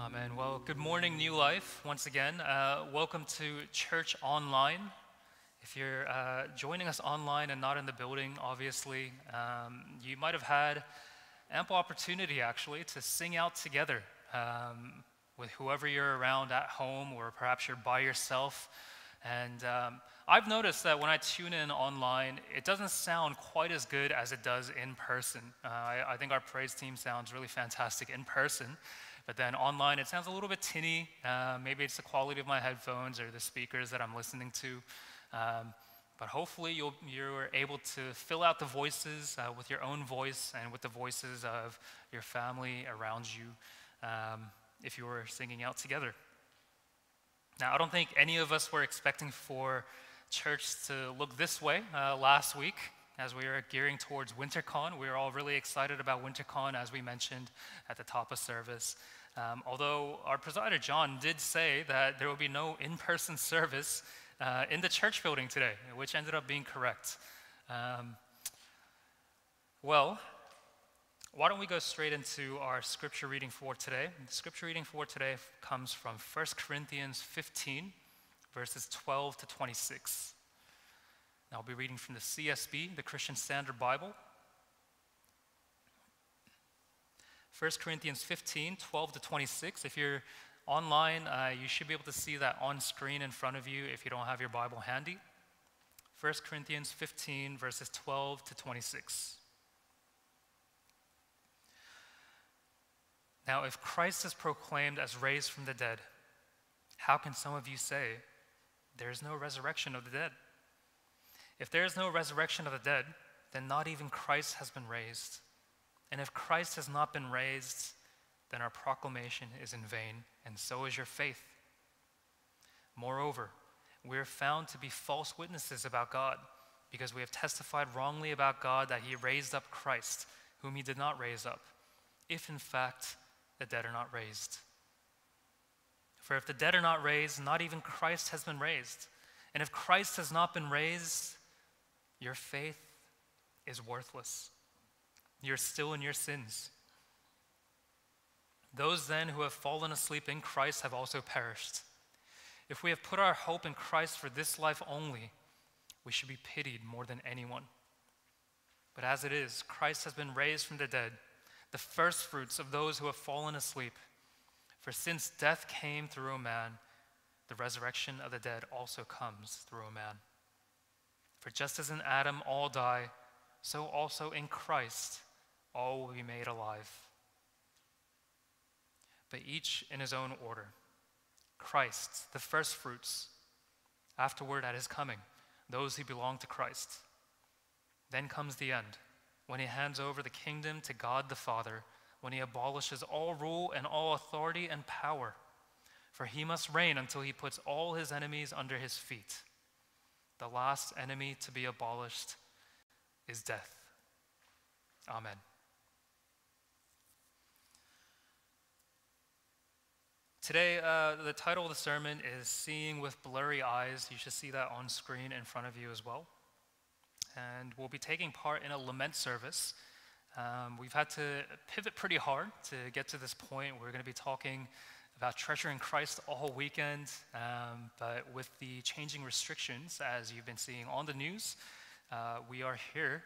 Amen. Well, good morning, New Life, once again. Uh, welcome to Church Online. If you're uh, joining us online and not in the building, obviously, um, you might have had ample opportunity actually to sing out together um, with whoever you're around at home, or perhaps you're by yourself. And um, I've noticed that when I tune in online, it doesn't sound quite as good as it does in person. Uh, I, I think our praise team sounds really fantastic in person. But then online, it sounds a little bit tinny. Uh, maybe it's the quality of my headphones or the speakers that I'm listening to. Um, but hopefully, you are able to fill out the voices uh, with your own voice and with the voices of your family around you um, if you were singing out together. Now, I don't think any of us were expecting for church to look this way uh, last week as we were gearing towards WinterCon. We were all really excited about WinterCon, as we mentioned at the top of service. Um, although our presider, John, did say that there will be no in person service uh, in the church building today, which ended up being correct. Um, well, why don't we go straight into our scripture reading for today? The scripture reading for today comes from 1 Corinthians 15, verses 12 to 26. Now I'll be reading from the CSB, the Christian Standard Bible. 1 Corinthians 15, 12 to 26. If you're online, uh, you should be able to see that on screen in front of you if you don't have your Bible handy. 1 Corinthians 15, verses 12 to 26. Now, if Christ is proclaimed as raised from the dead, how can some of you say, there is no resurrection of the dead? If there is no resurrection of the dead, then not even Christ has been raised. And if Christ has not been raised, then our proclamation is in vain, and so is your faith. Moreover, we are found to be false witnesses about God, because we have testified wrongly about God that He raised up Christ, whom He did not raise up, if in fact the dead are not raised. For if the dead are not raised, not even Christ has been raised. And if Christ has not been raised, your faith is worthless you're still in your sins. Those then who have fallen asleep in Christ have also perished. If we have put our hope in Christ for this life only, we should be pitied more than anyone. But as it is, Christ has been raised from the dead, the firstfruits of those who have fallen asleep. For since death came through a man, the resurrection of the dead also comes through a man. For just as in Adam all die, so also in Christ all will be made alive. But each in his own order. Christ, the firstfruits, afterward at his coming, those who belong to Christ. Then comes the end, when he hands over the kingdom to God the Father, when he abolishes all rule and all authority and power. For he must reign until he puts all his enemies under his feet. The last enemy to be abolished is death. Amen. Today, uh, the title of the sermon is Seeing with Blurry Eyes. You should see that on screen in front of you as well. And we'll be taking part in a lament service. Um, we've had to pivot pretty hard to get to this point. We're going to be talking about treasuring Christ all weekend, um, but with the changing restrictions, as you've been seeing on the news, uh, we are here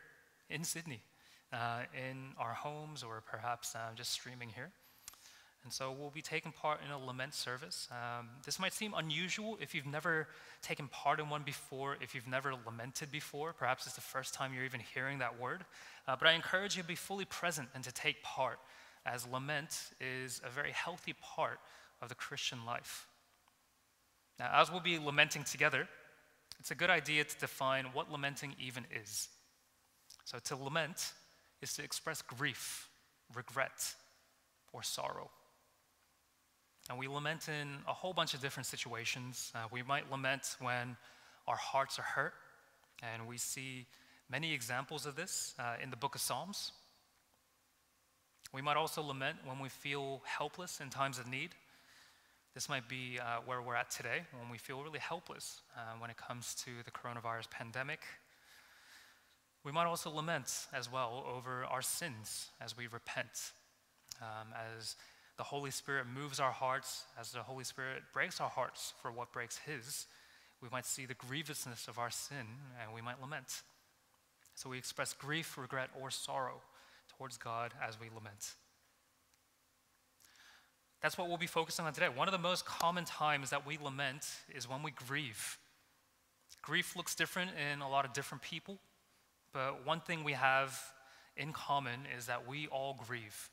in Sydney, uh, in our homes, or perhaps uh, just streaming here. And so we'll be taking part in a lament service. Um, this might seem unusual if you've never taken part in one before, if you've never lamented before. Perhaps it's the first time you're even hearing that word. Uh, but I encourage you to be fully present and to take part, as lament is a very healthy part of the Christian life. Now, as we'll be lamenting together, it's a good idea to define what lamenting even is. So, to lament is to express grief, regret, or sorrow. And we lament in a whole bunch of different situations. Uh, we might lament when our hearts are hurt, and we see many examples of this uh, in the book of Psalms. We might also lament when we feel helpless in times of need. This might be uh, where we're at today, when we feel really helpless uh, when it comes to the coronavirus pandemic. We might also lament as well over our sins as we repent, um, as the Holy Spirit moves our hearts, as the Holy Spirit breaks our hearts for what breaks His, we might see the grievousness of our sin and we might lament. So we express grief, regret, or sorrow towards God as we lament. That's what we'll be focusing on today. One of the most common times that we lament is when we grieve. Grief looks different in a lot of different people, but one thing we have in common is that we all grieve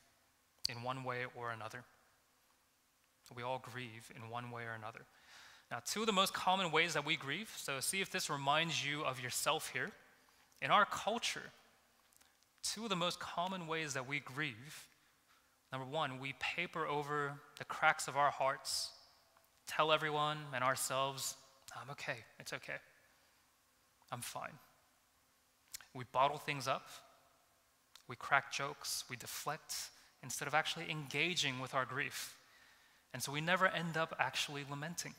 in one way or another. We all grieve in one way or another. Now, two of the most common ways that we grieve, so see if this reminds you of yourself here. In our culture, two of the most common ways that we grieve Number one, we paper over the cracks of our hearts, tell everyone and ourselves, I'm okay, it's okay, I'm fine. We bottle things up, we crack jokes, we deflect instead of actually engaging with our grief. And so we never end up actually lamenting.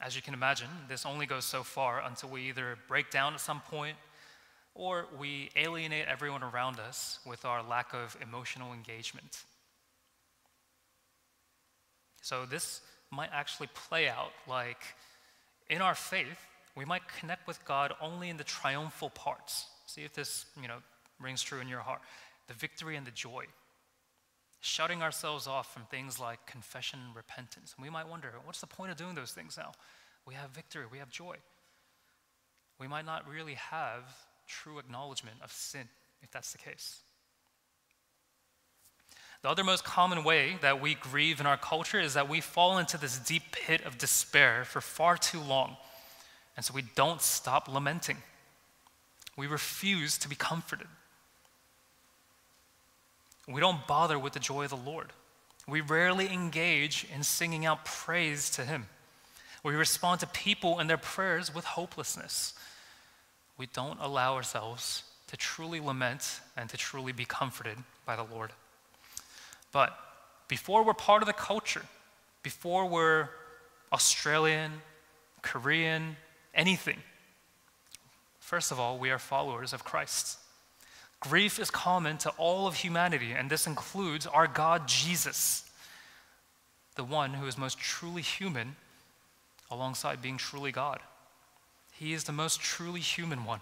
As you can imagine, this only goes so far until we either break down at some point or we alienate everyone around us with our lack of emotional engagement. So, this might actually play out like in our faith, we might connect with God only in the triumphal parts. See if this, you know, rings true in your heart. The victory and the joy. Shutting ourselves off from things like confession and repentance. And we might wonder, what's the point of doing those things now? We have victory, we have joy. We might not really have true acknowledgement of sin, if that's the case. The other most common way that we grieve in our culture is that we fall into this deep pit of despair for far too long. And so we don't stop lamenting. We refuse to be comforted. We don't bother with the joy of the Lord. We rarely engage in singing out praise to Him. We respond to people and their prayers with hopelessness we don't allow ourselves to truly lament and to truly be comforted by the Lord. But before we're part of the culture, before we're Australian, Korean, anything, first of all, we are followers of Christ. Grief is common to all of humanity, and this includes our God Jesus, the one who is most truly human alongside being truly God. He is the most truly human one.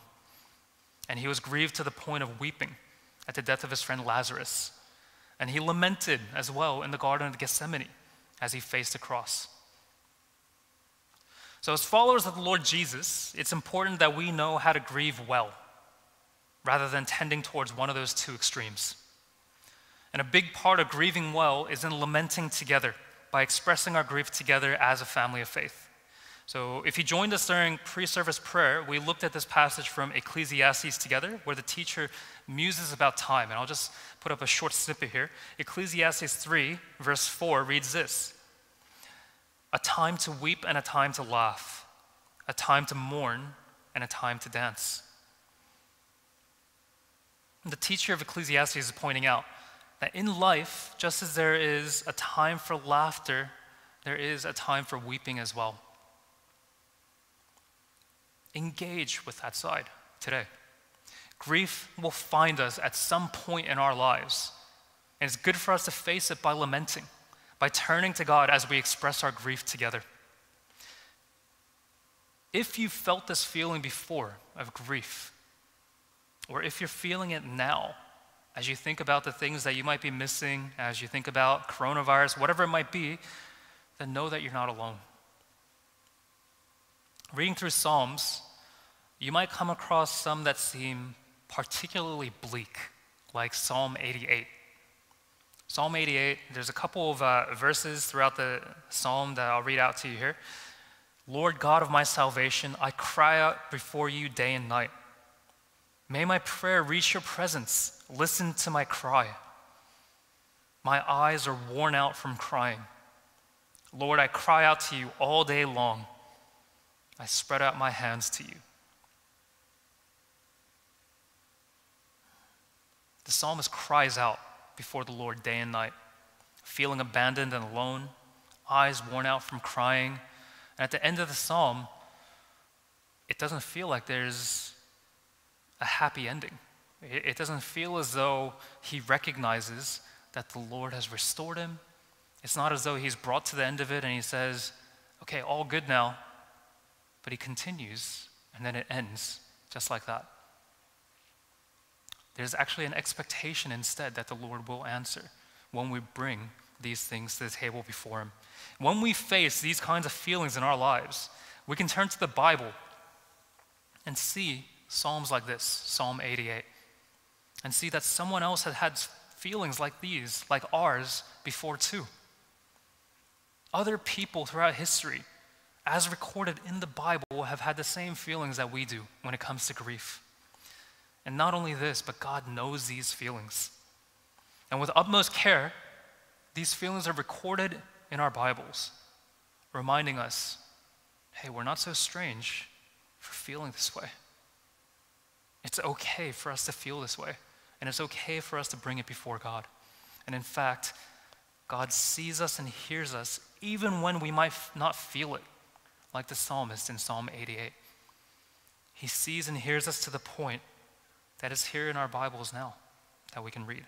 And he was grieved to the point of weeping at the death of his friend Lazarus. And he lamented as well in the Garden of Gethsemane as he faced the cross. So, as followers of the Lord Jesus, it's important that we know how to grieve well rather than tending towards one of those two extremes. And a big part of grieving well is in lamenting together by expressing our grief together as a family of faith. So, if you joined us during pre service prayer, we looked at this passage from Ecclesiastes together, where the teacher muses about time. And I'll just put up a short snippet here. Ecclesiastes 3, verse 4 reads this A time to weep and a time to laugh, a time to mourn and a time to dance. The teacher of Ecclesiastes is pointing out that in life, just as there is a time for laughter, there is a time for weeping as well engage with that side today. Grief will find us at some point in our lives. And it's good for us to face it by lamenting, by turning to God as we express our grief together. If you've felt this feeling before of grief, or if you're feeling it now, as you think about the things that you might be missing, as you think about coronavirus, whatever it might be, then know that you're not alone. Reading through Psalms, you might come across some that seem particularly bleak, like Psalm 88. Psalm 88, there's a couple of uh, verses throughout the psalm that I'll read out to you here. Lord God of my salvation, I cry out before you day and night. May my prayer reach your presence. Listen to my cry. My eyes are worn out from crying. Lord, I cry out to you all day long. I spread out my hands to you. The psalmist cries out before the Lord day and night, feeling abandoned and alone, eyes worn out from crying. And at the end of the psalm, it doesn't feel like there's a happy ending. It doesn't feel as though he recognizes that the Lord has restored him. It's not as though he's brought to the end of it and he says, okay, all good now. But he continues and then it ends just like that. There's actually an expectation instead that the Lord will answer when we bring these things to the table before Him. When we face these kinds of feelings in our lives, we can turn to the Bible and see Psalms like this, Psalm 88, and see that someone else had had feelings like these, like ours, before too. Other people throughout history, as recorded in the Bible, have had the same feelings that we do when it comes to grief. And not only this, but God knows these feelings. And with utmost care, these feelings are recorded in our Bibles, reminding us hey, we're not so strange for feeling this way. It's okay for us to feel this way, and it's okay for us to bring it before God. And in fact, God sees us and hears us even when we might not feel it, like the psalmist in Psalm 88. He sees and hears us to the point that is here in our Bibles now that we can read.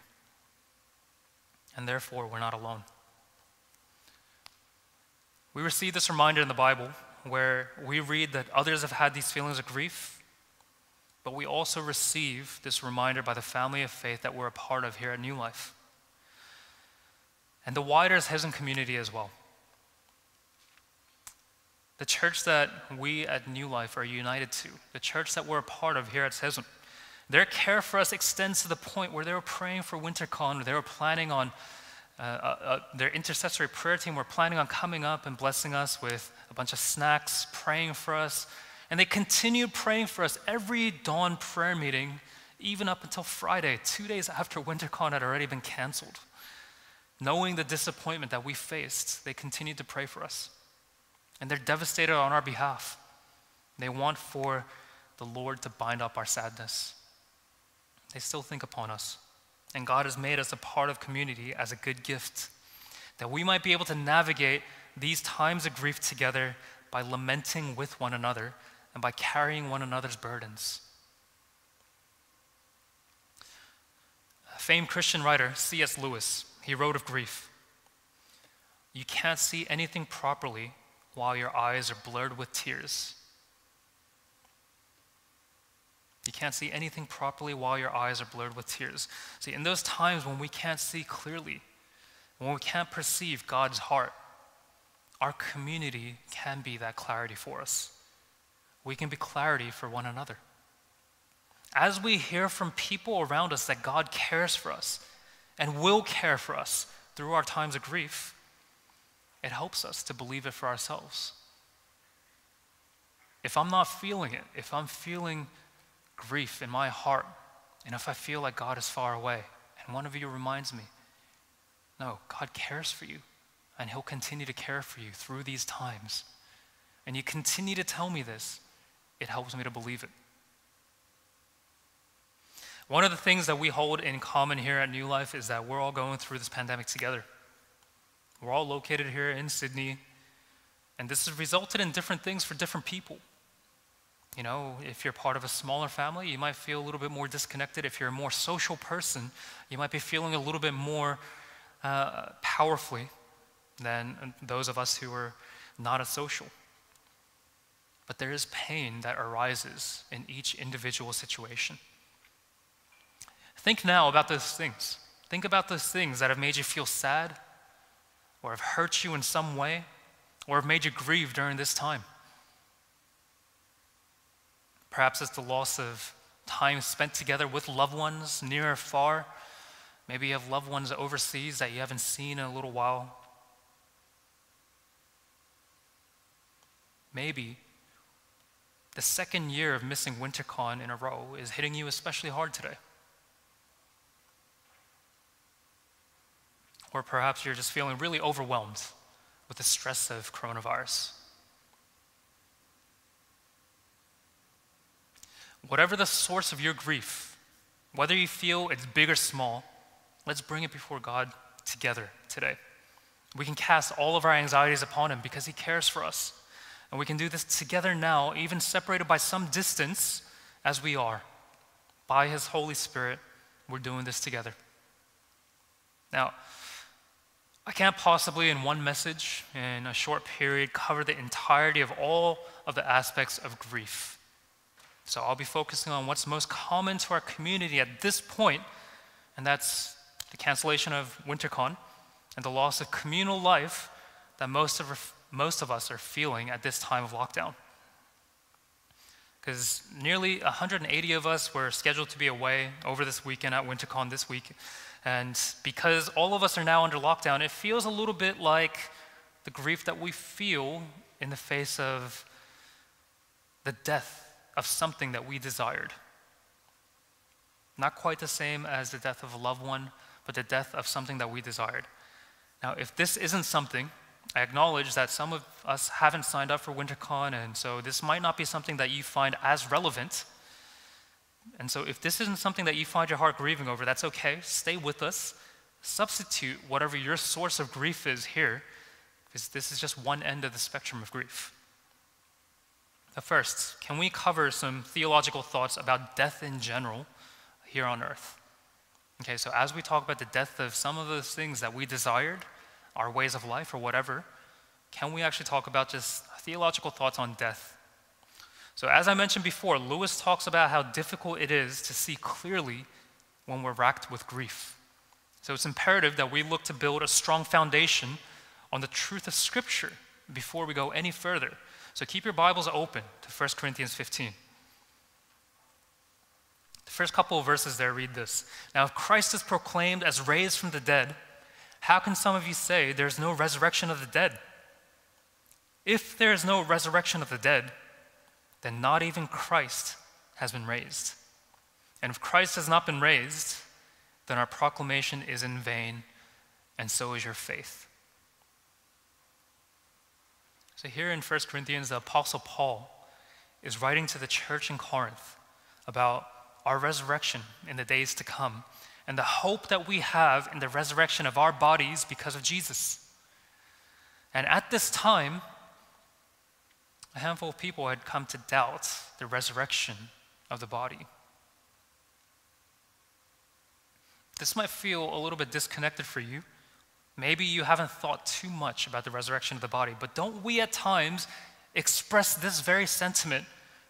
And therefore, we're not alone. We receive this reminder in the Bible where we read that others have had these feelings of grief, but we also receive this reminder by the family of faith that we're a part of here at New Life. And the wider Chesed community as well. The church that we at New Life are united to, the church that we're a part of here at Chesed, their care for us extends to the point where they were praying for WinterCon, they were planning on, uh, uh, uh, their intercessory prayer team were planning on coming up and blessing us with a bunch of snacks, praying for us. And they continued praying for us every dawn prayer meeting, even up until Friday, two days after WinterCon had already been canceled. Knowing the disappointment that we faced, they continued to pray for us. And they're devastated on our behalf. They want for the Lord to bind up our sadness they still think upon us. And God has made us a part of community as a good gift, that we might be able to navigate these times of grief together by lamenting with one another and by carrying one another's burdens. A famed Christian writer, C.S. Lewis, he wrote of grief. You can't see anything properly while your eyes are blurred with tears. You can't see anything properly while your eyes are blurred with tears. See, in those times when we can't see clearly, when we can't perceive God's heart, our community can be that clarity for us. We can be clarity for one another. As we hear from people around us that God cares for us and will care for us through our times of grief, it helps us to believe it for ourselves. If I'm not feeling it, if I'm feeling grief in my heart, and if I feel like God is far away, and one of you reminds me, no, God cares for you, and He'll continue to care for you through these times. And you continue to tell me this, it helps me to believe it. One of the things that we hold in common here at New Life is that we're all going through this pandemic together. We're all located here in Sydney, and this has resulted in different things for different people. You know, if you're part of a smaller family, you might feel a little bit more disconnected. If you're a more social person, you might be feeling a little bit more uh, powerfully than those of us who are not as social. But there is pain that arises in each individual situation. Think now about those things. Think about those things that have made you feel sad, or have hurt you in some way, or have made you grieve during this time. Perhaps it's the loss of time spent together with loved ones, near or far. Maybe you have loved ones overseas that you haven't seen in a little while. Maybe the second year of missing WinterCon in a row is hitting you especially hard today. Or perhaps you're just feeling really overwhelmed with the stress of coronavirus. Whatever the source of your grief, whether you feel it's big or small, let's bring it before God together today. We can cast all of our anxieties upon Him because He cares for us. And we can do this together now, even separated by some distance as we are. By His Holy Spirit, we're doing this together. Now, I can't possibly, in one message, in a short period, cover the entirety of all of the aspects of grief. So I'll be focusing on what's most common to our community at this point, and that's the cancellation of WinterCon and the loss of communal life that most of, most of us are feeling at this time of lockdown. Because nearly 180 of us were scheduled to be away over this weekend at WinterCon this week. And because all of us are now under lockdown, it feels a little bit like the grief that we feel in the face of the death of something that we desired. Not quite the same as the death of a loved one, but the death of something that we desired. Now, if this isn't something, I acknowledge that some of us haven't signed up for WinterCon, and so this might not be something that you find as relevant. And so, if this isn't something that you find your heart grieving over, that's okay. Stay with us. Substitute whatever your source of grief is here, because this is just one end of the spectrum of grief. But first, can we cover some theological thoughts about death in general here on earth? Okay, so as we talk about the death of some of those things that we desired, our ways of life or whatever, can we actually talk about just theological thoughts on death? So, as I mentioned before, Lewis talks about how difficult it is to see clearly when we're racked with grief. So, it's imperative that we look to build a strong foundation on the truth of Scripture before we go any further. So, keep your Bibles open to 1 Corinthians 15. The first couple of verses there read this Now, if Christ is proclaimed as raised from the dead, how can some of you say there's no resurrection of the dead? If there is no resurrection of the dead, then not even Christ has been raised. And if Christ has not been raised, then our proclamation is in vain, and so is your faith. So, here in 1 Corinthians, the Apostle Paul is writing to the church in Corinth about our resurrection in the days to come and the hope that we have in the resurrection of our bodies because of Jesus. And at this time, a handful of people had come to doubt the resurrection of the body. This might feel a little bit disconnected for you. Maybe you haven't thought too much about the resurrection of the body, but don't we at times express this very sentiment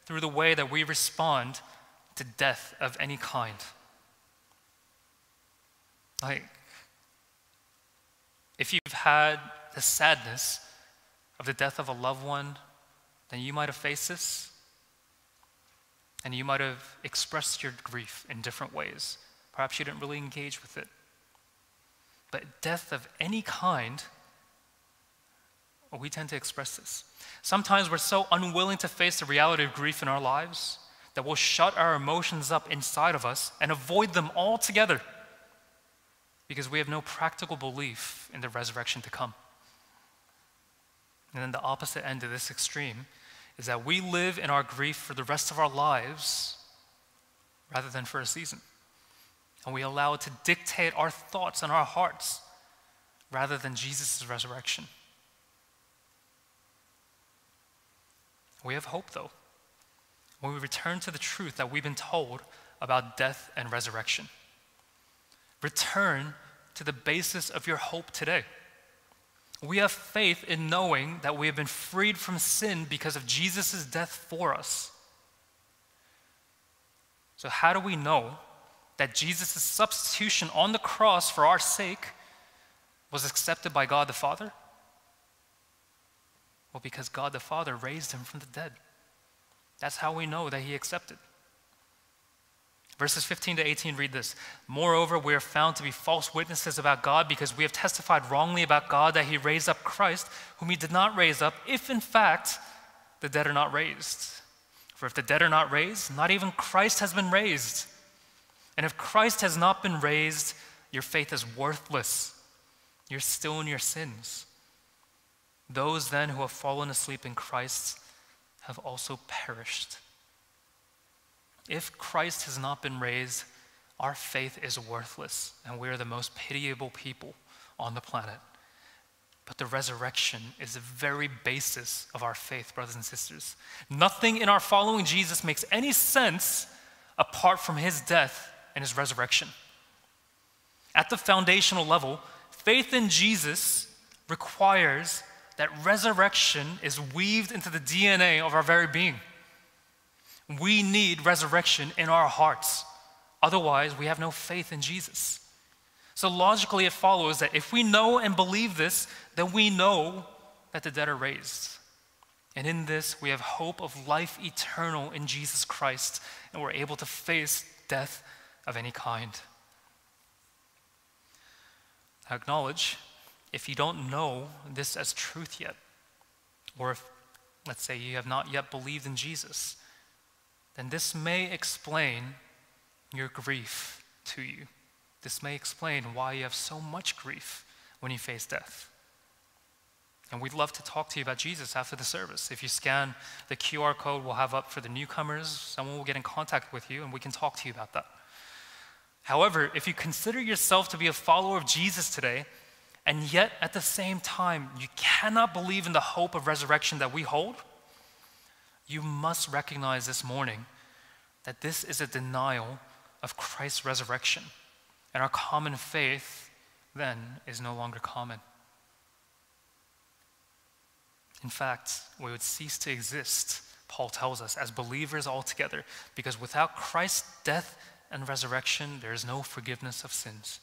through the way that we respond to death of any kind. Like, if you've had the sadness of the death of a loved one, then you might have faced this. And you might have expressed your grief in different ways. Perhaps you didn't really engage with it. But death of any kind, we tend to express this. Sometimes we're so unwilling to face the reality of grief in our lives that we'll shut our emotions up inside of us and avoid them altogether because we have no practical belief in the resurrection to come. And then the opposite end of this extreme is that we live in our grief for the rest of our lives rather than for a season. And we allow it to dictate our thoughts and our hearts rather than Jesus' resurrection. We have hope, though when we return to the truth that we've been told about death and resurrection. Return to the basis of your hope today. We have faith in knowing that we have been freed from sin because of Jesus' death for us. So, how do we know that Jesus' substitution on the cross for our sake was accepted by God the Father? Well, because God the Father raised him from the dead. That's how we know that he accepted. Verses 15 to 18 read this Moreover, we are found to be false witnesses about God because we have testified wrongly about God that he raised up Christ, whom he did not raise up, if in fact the dead are not raised. For if the dead are not raised, not even Christ has been raised. And if Christ has not been raised, your faith is worthless. You're still in your sins. Those then who have fallen asleep in Christ have also perished. If Christ has not been raised, our faith is worthless, and we are the most pitiable people on the planet. But the resurrection is the very basis of our faith, brothers and sisters. Nothing in our following Jesus makes any sense apart from his death and his resurrection. At the foundational level, faith in Jesus requires that resurrection is weaved into the DNA of our very being. We need resurrection in our hearts. Otherwise, we have no faith in Jesus. So, logically, it follows that if we know and believe this, then we know that the dead are raised. And in this, we have hope of life eternal in Jesus Christ, and we're able to face death of any kind. I acknowledge if you don't know this as truth yet, or if, let's say, you have not yet believed in Jesus, then this may explain your grief to you. This may explain why you have so much grief when you face death. And we'd love to talk to you about Jesus after the service. If you scan the QR code we'll have up for the newcomers, someone will get in contact with you and we can talk to you about that. However, if you consider yourself to be a follower of Jesus today, and yet at the same time you cannot believe in the hope of resurrection that we hold, you must recognize this morning that this is a denial of Christ's resurrection. And our common faith then is no longer common. In fact, we would cease to exist, Paul tells us, as believers altogether, because without Christ's death and resurrection, there is no forgiveness of sins.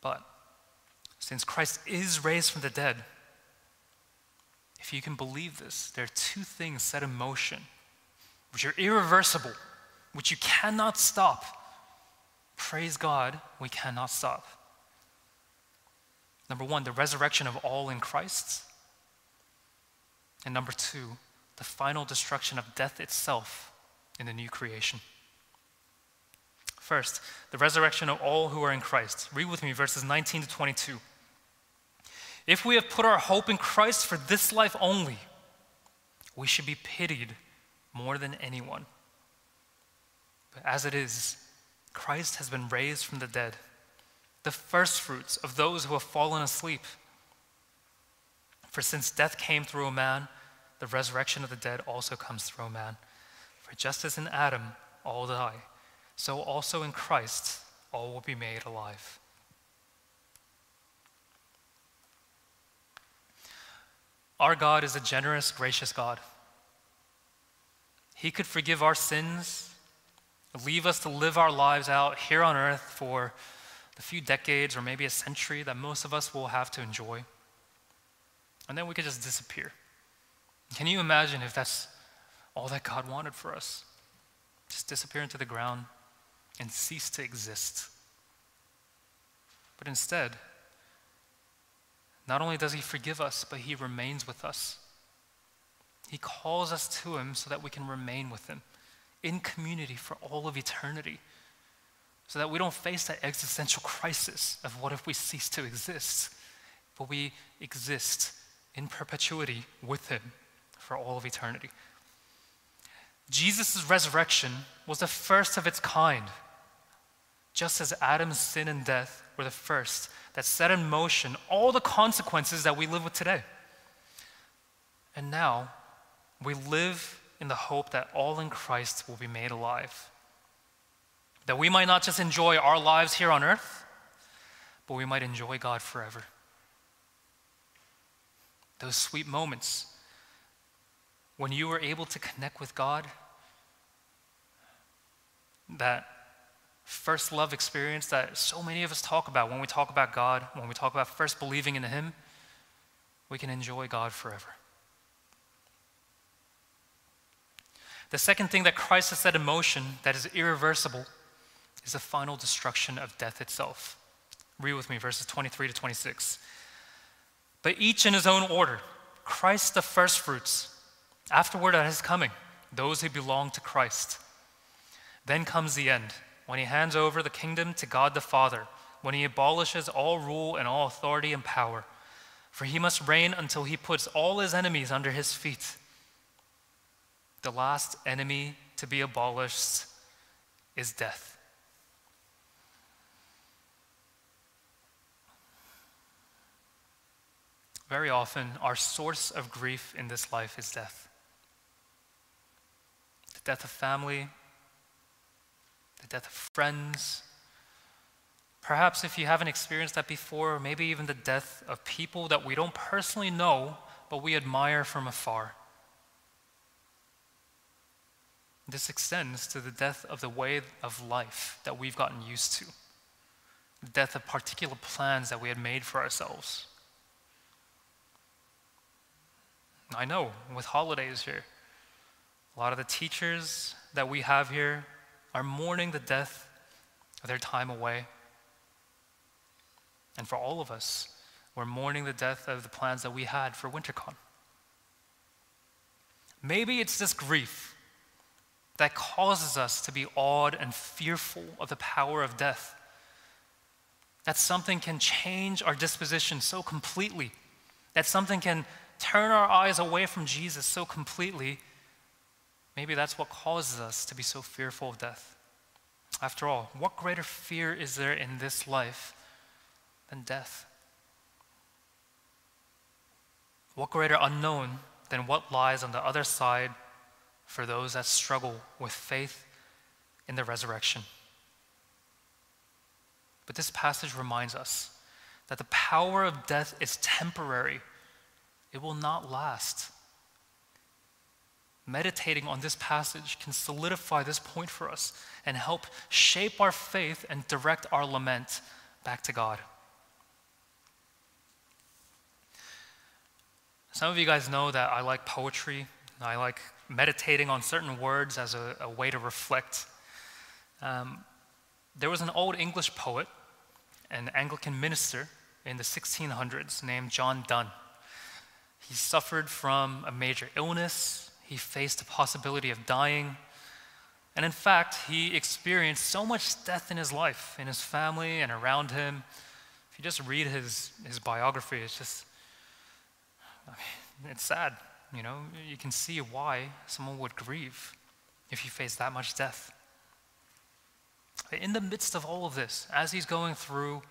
But since Christ is raised from the dead, if you can believe this, there are two things set in motion which are irreversible, which you cannot stop. Praise God, we cannot stop. Number one, the resurrection of all in Christ. And number two, the final destruction of death itself in the new creation. First, the resurrection of all who are in Christ. Read with me verses 19 to 22. If we have put our hope in Christ for this life only, we should be pitied more than anyone. But as it is, Christ has been raised from the dead the firstfruits of those who have fallen asleep. For since death came through a man, the resurrection of the dead also comes through a man. For just as in Adam all die, so also in Christ all will be made alive. Our God is a generous, gracious God. He could forgive our sins, leave us to live our lives out here on earth for the few decades or maybe a century that most of us will have to enjoy. And then we could just disappear. Can you imagine if that's all that God wanted for us? Just disappear into the ground and cease to exist. But instead, not only does He forgive us, but He remains with us. He calls us to Him so that we can remain with Him in community for all of eternity so that we don't face that existential crisis of what if we cease to exist, but we exist in perpetuity with Him for all of eternity. Jesus' resurrection was the first of its kind, just as Adam's sin and death were the first that set in motion all the consequences that we live with today. And now we live in the hope that all in Christ will be made alive that we might not just enjoy our lives here on earth, but we might enjoy God forever. Those sweet moments when you were able to connect with God, that first love experience that so many of us talk about when we talk about God, when we talk about first believing in Him, we can enjoy God forever. The second thing that Christ has set in motion that is irreversible is the final destruction of death itself. Read with me verses 23 to 26. But each in his own order Christ the firstfruits, afterward at his coming, those who belong to Christ. Then comes the end, when he hands over the kingdom to God the Father, when he abolishes all rule and all authority and power. For he must reign until he puts all his enemies under his feet. The last enemy to be abolished is death. Very often, our source of grief in this life is death the death of family, the death of friends. Perhaps if you haven't experienced that before, maybe even the death of people that we don't personally know, but we admire from afar. This extends to the death of the way of life that we've gotten used to, the death of particular plans that we had made for ourselves. I know with holidays here, a lot of the teachers that we have here are mourning the death of their time away. And for all of us, we're mourning the death of the plans that we had for WinterCon. Maybe it's this grief that causes us to be awed and fearful of the power of death. That something can change our disposition so completely, that something can turn our eyes away from Jesus so completely Maybe that's what causes us to be so fearful of death. After all, what greater fear is there in this life than death? What greater unknown than what lies on the other side for those that struggle with faith in the resurrection? But this passage reminds us that the power of death is temporary, it will not last meditating on this passage can solidify this point for us and help shape our faith and direct our lament back to God. Some of you guys know that I like poetry. I like meditating on certain words as a, a way to reflect. Um, there was an old English poet, an Anglican minister in the 1600s named John Donne. He suffered from a major illness he faced the possibility of dying. And in fact, he experienced so much death in his life, in his family, and around him. If you just read his, his biography, it's just, I mean, it's sad. You know, you can see why someone would grieve if you face that much death. In the midst of all of this, as he's going through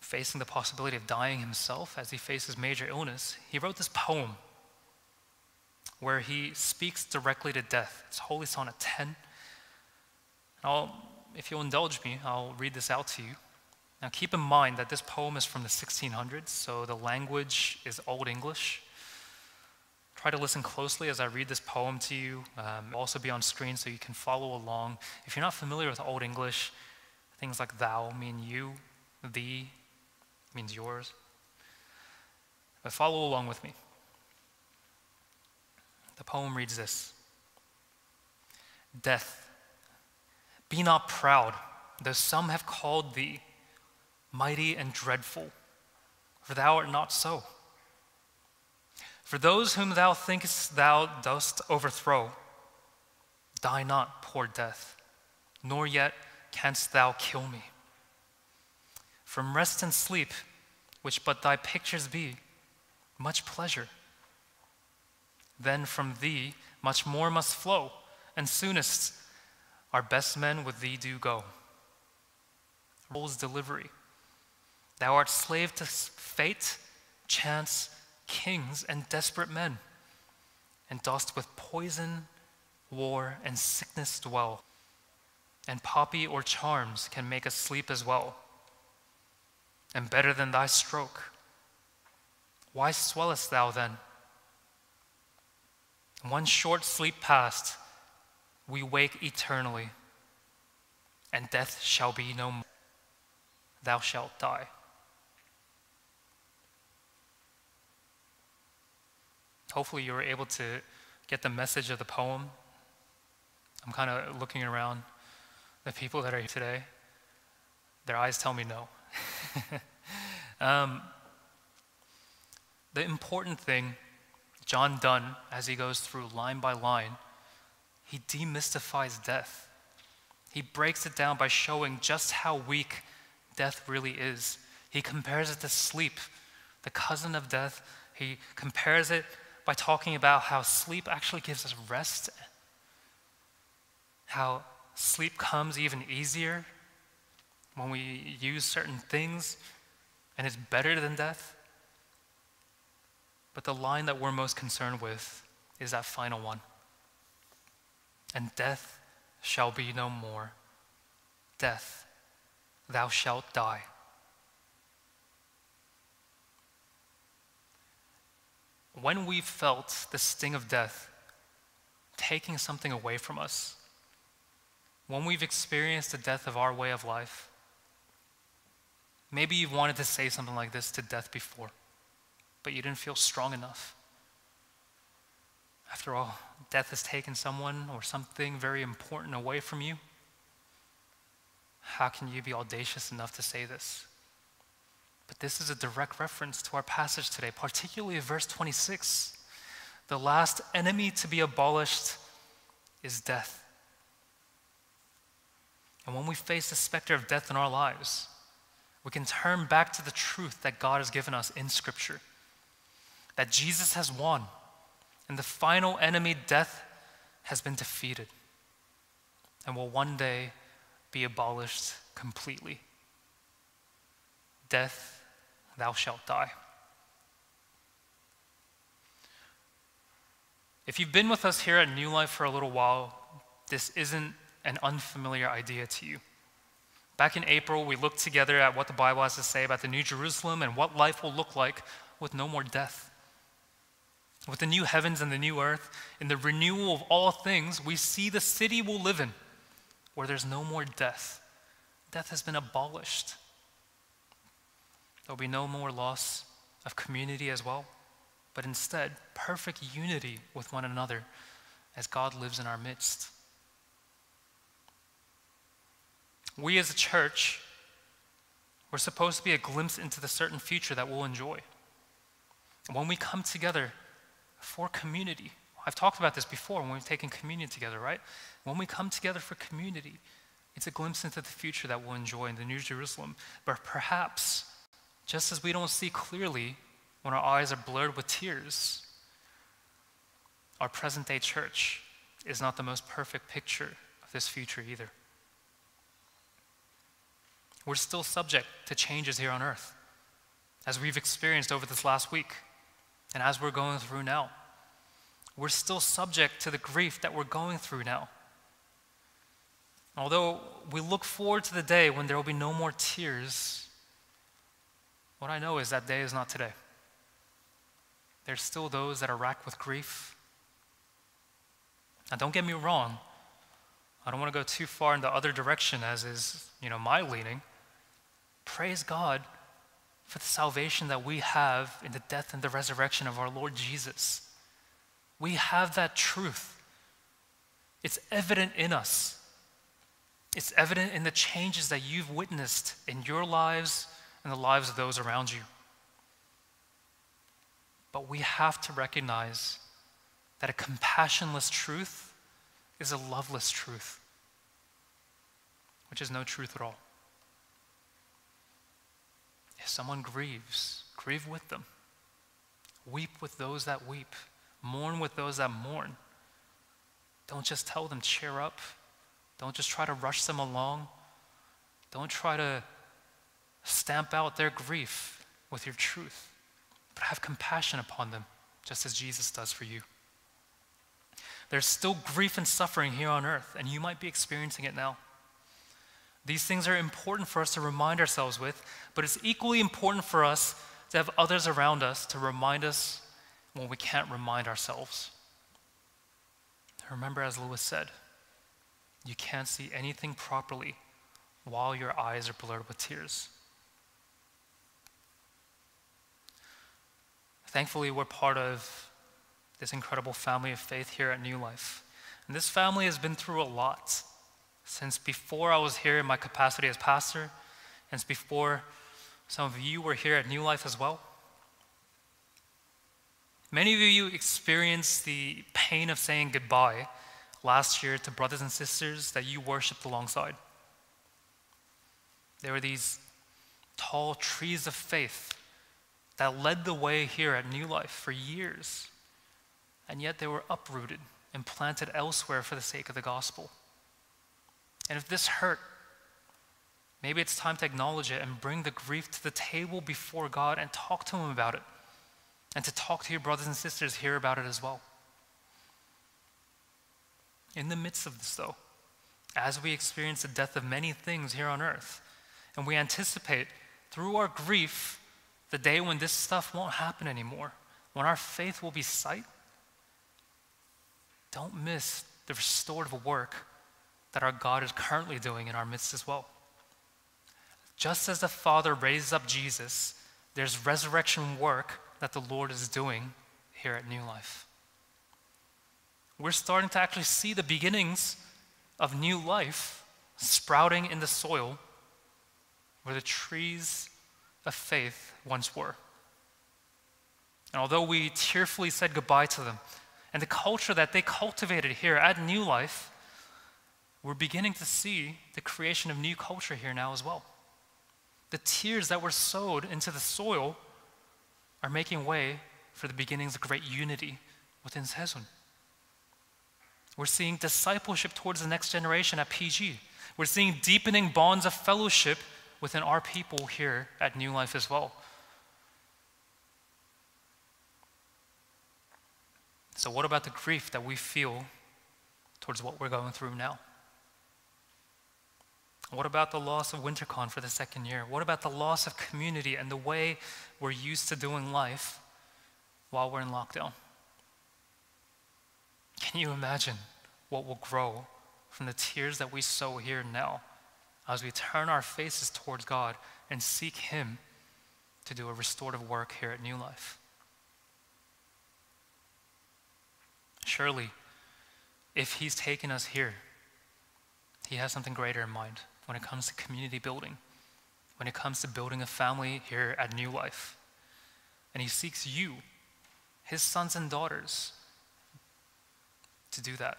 facing the possibility of dying himself, as he faces major illness, he wrote this poem where he speaks directly to death. It's Holy Sonnet 10. I'll, if you'll indulge me, I'll read this out to you. Now, keep in mind that this poem is from the 1600s, so the language is Old English. Try to listen closely as I read this poem to you. Um, also be on screen so you can follow along. If you're not familiar with Old English, things like thou mean you, thee means yours. But follow along with me. The poem reads this Death, be not proud, though some have called thee mighty and dreadful, for thou art not so. For those whom thou thinkest thou dost overthrow, die not, poor death, nor yet canst thou kill me. From rest and sleep, which but thy pictures be, much pleasure then from thee much more must flow, and soonest our best men with thee do go. Rules delivery. Thou art slave to fate, chance, kings, and desperate men, and dost with poison, war, and sickness dwell. And poppy or charms can make us sleep as well. And better than thy stroke. Why swellest thou then? One short sleep past, we wake eternally, and death shall be no more. Thou shalt die. Hopefully, you were able to get the message of the poem. I'm kind of looking around the people that are here today. Their eyes tell me no. um, the important thing John Donne, as he goes through line by line, he demystifies death. He breaks it down by showing just how weak death really is. He compares it to sleep, the cousin of death. He compares it by talking about how sleep actually gives us rest, how sleep comes even easier when we use certain things, and it's better than death. But the line that we're most concerned with is that final one. And death shall be no more. Death, thou shalt die. When we've felt the sting of death taking something away from us, when we've experienced the death of our way of life, maybe you've wanted to say something like this to death before, but you didn't feel strong enough. After all, death has taken someone or something very important away from you. How can you be audacious enough to say this? But this is a direct reference to our passage today, particularly verse 26. The last enemy to be abolished is death. And when we face the specter of death in our lives, we can turn back to the truth that God has given us in Scripture that Jesus has won and the final enemy, death, has been defeated and will one day be abolished completely. Death, thou shalt die. If you've been with us here at New Life for a little while, this isn't an unfamiliar idea to you. Back in April, we looked together at what the Bible has to say about the New Jerusalem and what life will look like with no more death. With the new heavens and the new earth, in the renewal of all things, we see the city we'll live in where there's no more death. Death has been abolished. There'll be no more loss of community as well, but instead, perfect unity with one another as God lives in our midst. We as a church, we're supposed to be a glimpse into the certain future that we'll enjoy. When we come together for community. I've talked about this before when we've taken communion together, right? When we come together for community, it's a glimpse into the future that we'll enjoy in the New Jerusalem. But perhaps, just as we don't see clearly when our eyes are blurred with tears, our present day church is not the most perfect picture of this future either. We're still subject to changes here on earth, as we've experienced over this last week. And as we're going through now, we're still subject to the grief that we're going through now. Although we look forward to the day when there will be no more tears, what I know is that day is not today. There's still those that are racked with grief. Now, don't get me wrong. I don't want to go too far in the other direction, as is, you know, my leaning. Praise God for the salvation that we have in the death and the resurrection of our Lord Jesus. We have that truth. It's evident in us. It's evident in the changes that you've witnessed in your lives and the lives of those around you. But we have to recognize that a compassionless truth is a loveless truth, which is no truth at all. If someone grieves, grieve with them. Weep with those that weep. Mourn with those that mourn. Don't just tell them, cheer up. Don't just try to rush them along. Don't try to stamp out their grief with your truth, but have compassion upon them, just as Jesus does for you. There's still grief and suffering here on earth, and you might be experiencing it now. These things are important for us to remind ourselves with, but it's equally important for us to have others around us to remind us when we can't remind ourselves. Remember, as Lewis said, you can't see anything properly while your eyes are blurred with tears. Thankfully, we're part of this incredible family of faith here at New Life. And this family has been through a lot since before I was here in my capacity as pastor, and before some of you were here at New Life as well. Many of you experienced the pain of saying goodbye last year to brothers and sisters that you worshiped alongside. There were these tall trees of faith that led the way here at New Life for years, and yet they were uprooted and planted elsewhere for the sake of the gospel. And if this hurt, maybe it's time to acknowledge it and bring the grief to the table before God and talk to Him about it. And to talk to your brothers and sisters here about it as well. In the midst of this, though, as we experience the death of many things here on earth. And we anticipate through our grief the day when this stuff won't happen anymore, when our faith will be sight. Don't miss the restorative work that our God is currently doing in our midst as well. Just as the Father raised up Jesus, there's resurrection work that the Lord is doing here at New Life. We're starting to actually see the beginnings of new life sprouting in the soil where the trees of faith once were. And although we tearfully said goodbye to them, and the culture that they cultivated here at New Life, we're beginning to see the creation of new culture here now as well. The tears that were sowed into the soil are making way for the beginnings of great unity within Sezon. We're seeing discipleship towards the next generation at PG. We're seeing deepening bonds of fellowship within our people here at New Life as well. So, what about the grief that we feel towards what we're going through now? What about the loss of WinterCon for the second year? What about the loss of community and the way we're used to doing life while we're in lockdown? Can you imagine what will grow from the tears that we sow here now as we turn our faces towards God and seek Him to do a restorative work here at New Life? Surely, if He's taken us here, He has something greater in mind when it comes to community building, when it comes to building a family here at New Life. And He seeks you, His sons and daughters, to do that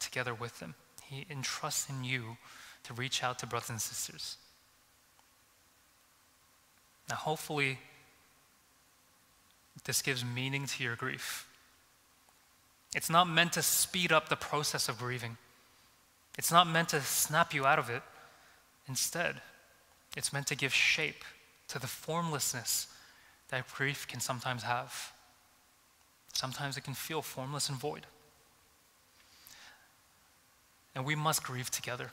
together with Him. He entrusts in you to reach out to brothers and sisters. Now, hopefully, this gives meaning to your grief. It's not meant to speed up the process of grieving. It's not meant to snap you out of it. Instead, it's meant to give shape to the formlessness that grief can sometimes have. Sometimes it can feel formless and void. And we must grieve together.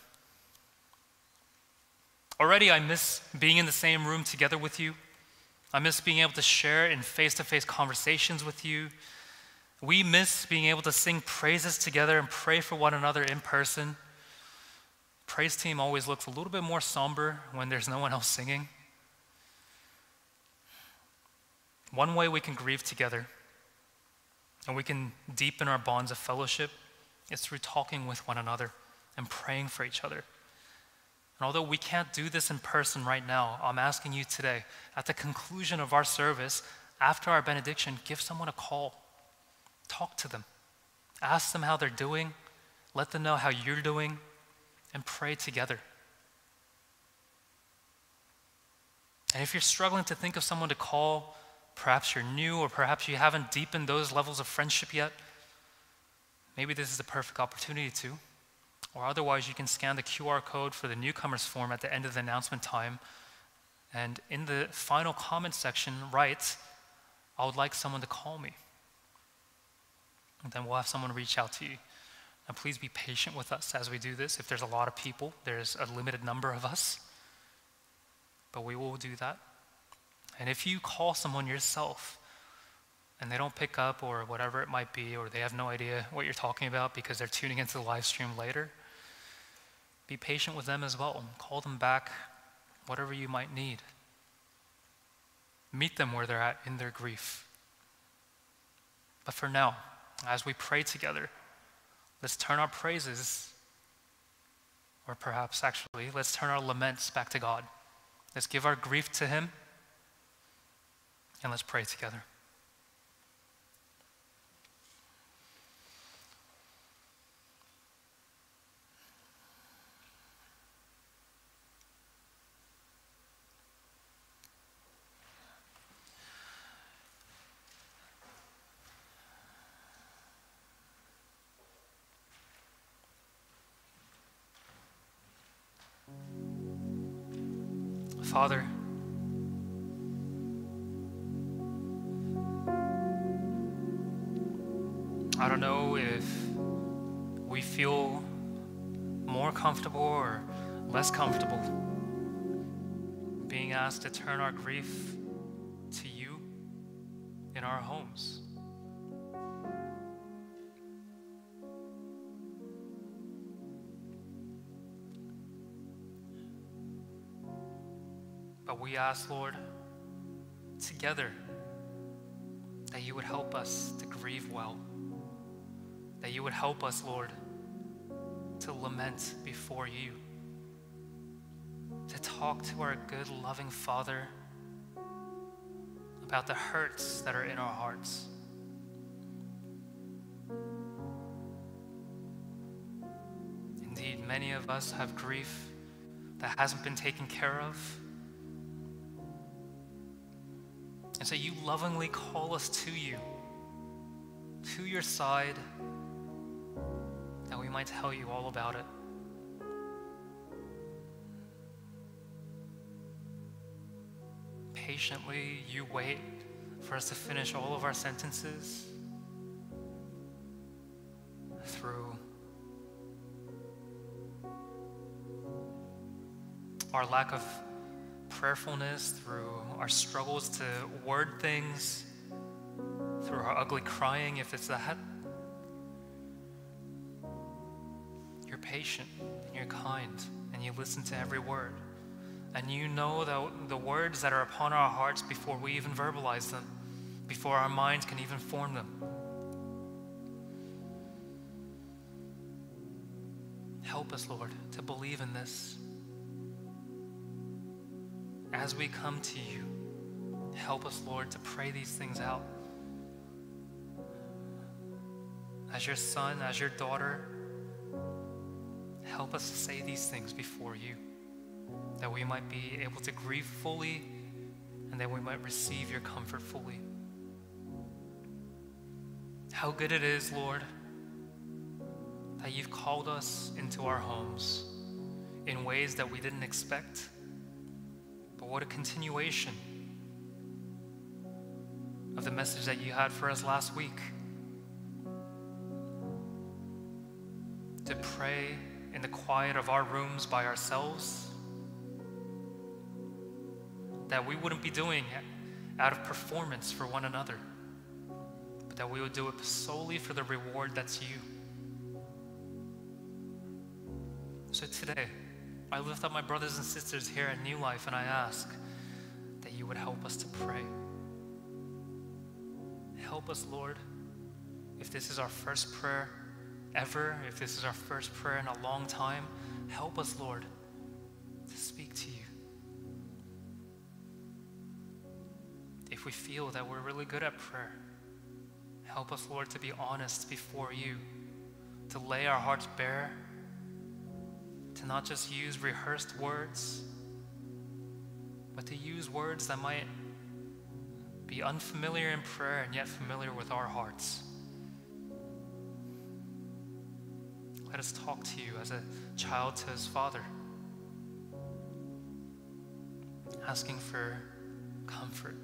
Already, I miss being in the same room together with you. I miss being able to share in face to face conversations with you, we miss being able to sing praises together and pray for one another in person. Praise team always looks a little bit more somber when there's no one else singing. One way we can grieve together and we can deepen our bonds of fellowship is through talking with one another and praying for each other. And although we can't do this in person right now, I'm asking you today, at the conclusion of our service, after our benediction, give someone a call Talk to them. Ask them how they're doing. Let them know how you're doing. And pray together. And if you're struggling to think of someone to call, perhaps you're new or perhaps you haven't deepened those levels of friendship yet, maybe this is the perfect opportunity to. Or otherwise, you can scan the QR code for the newcomers form at the end of the announcement time. And in the final comment section, write, I would like someone to call me and then we'll have someone reach out to you. And please be patient with us as we do this. If there's a lot of people, there's a limited number of us, but we will do that. And if you call someone yourself and they don't pick up or whatever it might be, or they have no idea what you're talking about because they're tuning into the live stream later, be patient with them as well. Call them back, whatever you might need. Meet them where they're at in their grief. But for now, as we pray together, let's turn our praises, or perhaps actually, let's turn our laments back to God. Let's give our grief to Him, and let's pray together. Asked to turn our grief to you in our homes. But we ask, Lord, together, that you would help us to grieve well, that you would help us, Lord, to lament before you, to talk to our good, loving Father about the hurts that are in our hearts. Indeed, many of us have grief that hasn't been taken care of. And so you lovingly call us to you, to your side, that we might tell you all about it. Patiently, you wait for us to finish all of our sentences through our lack of prayerfulness, through our struggles to word things, through our ugly crying, if it's that. You're patient and you're kind and you listen to every word. And you know the, the words that are upon our hearts before we even verbalize them, before our minds can even form them. Help us, Lord, to believe in this as we come to you, help us, Lord, to pray these things out. As your son, as your daughter, help us to say these things before you, that we might be able to grieve fully and that we might receive your comfort fully. How good it is, Lord, that you've called us into our homes in ways that we didn't expect but what a continuation of the message that you had for us last week. To pray in the quiet of our rooms by ourselves, that we wouldn't be doing out of performance for one another, but that we would do it solely for the reward that's you. So today, I lift up my brothers and sisters here at New Life and I ask that you would help us to pray. Help us, Lord, if this is our first prayer ever, if this is our first prayer in a long time, help us, Lord, We feel that we're really good at prayer, help us, Lord, to be honest before you, to lay our hearts bare to not just use rehearsed words, but to use words that might be unfamiliar in prayer and yet familiar with our hearts. Let us talk to you as a child to his father, asking for comfort,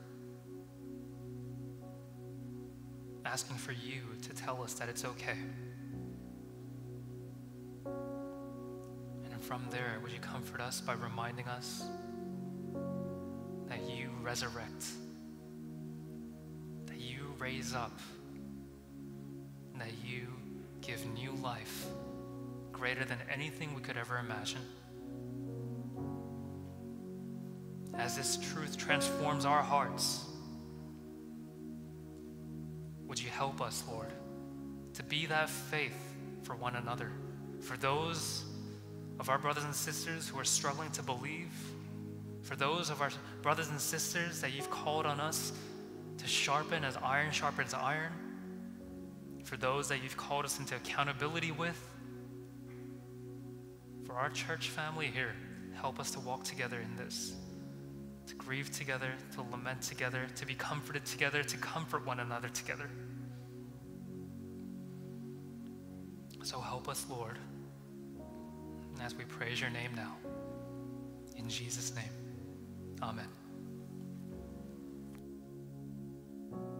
asking for you to tell us that it's okay. And from there, would you comfort us by reminding us that you resurrect, that you raise up, and that you give new life greater than anything we could ever imagine. As this truth transforms our hearts, help us, Lord, to be that faith for one another, for those of our brothers and sisters who are struggling to believe, for those of our brothers and sisters that you've called on us to sharpen as iron sharpens iron, for those that you've called us into accountability with, for our church family here, help us to walk together in this, to grieve together, to lament together, to be comforted together, to comfort one another together. So help us, Lord as we praise your name now. In Jesus' name, amen.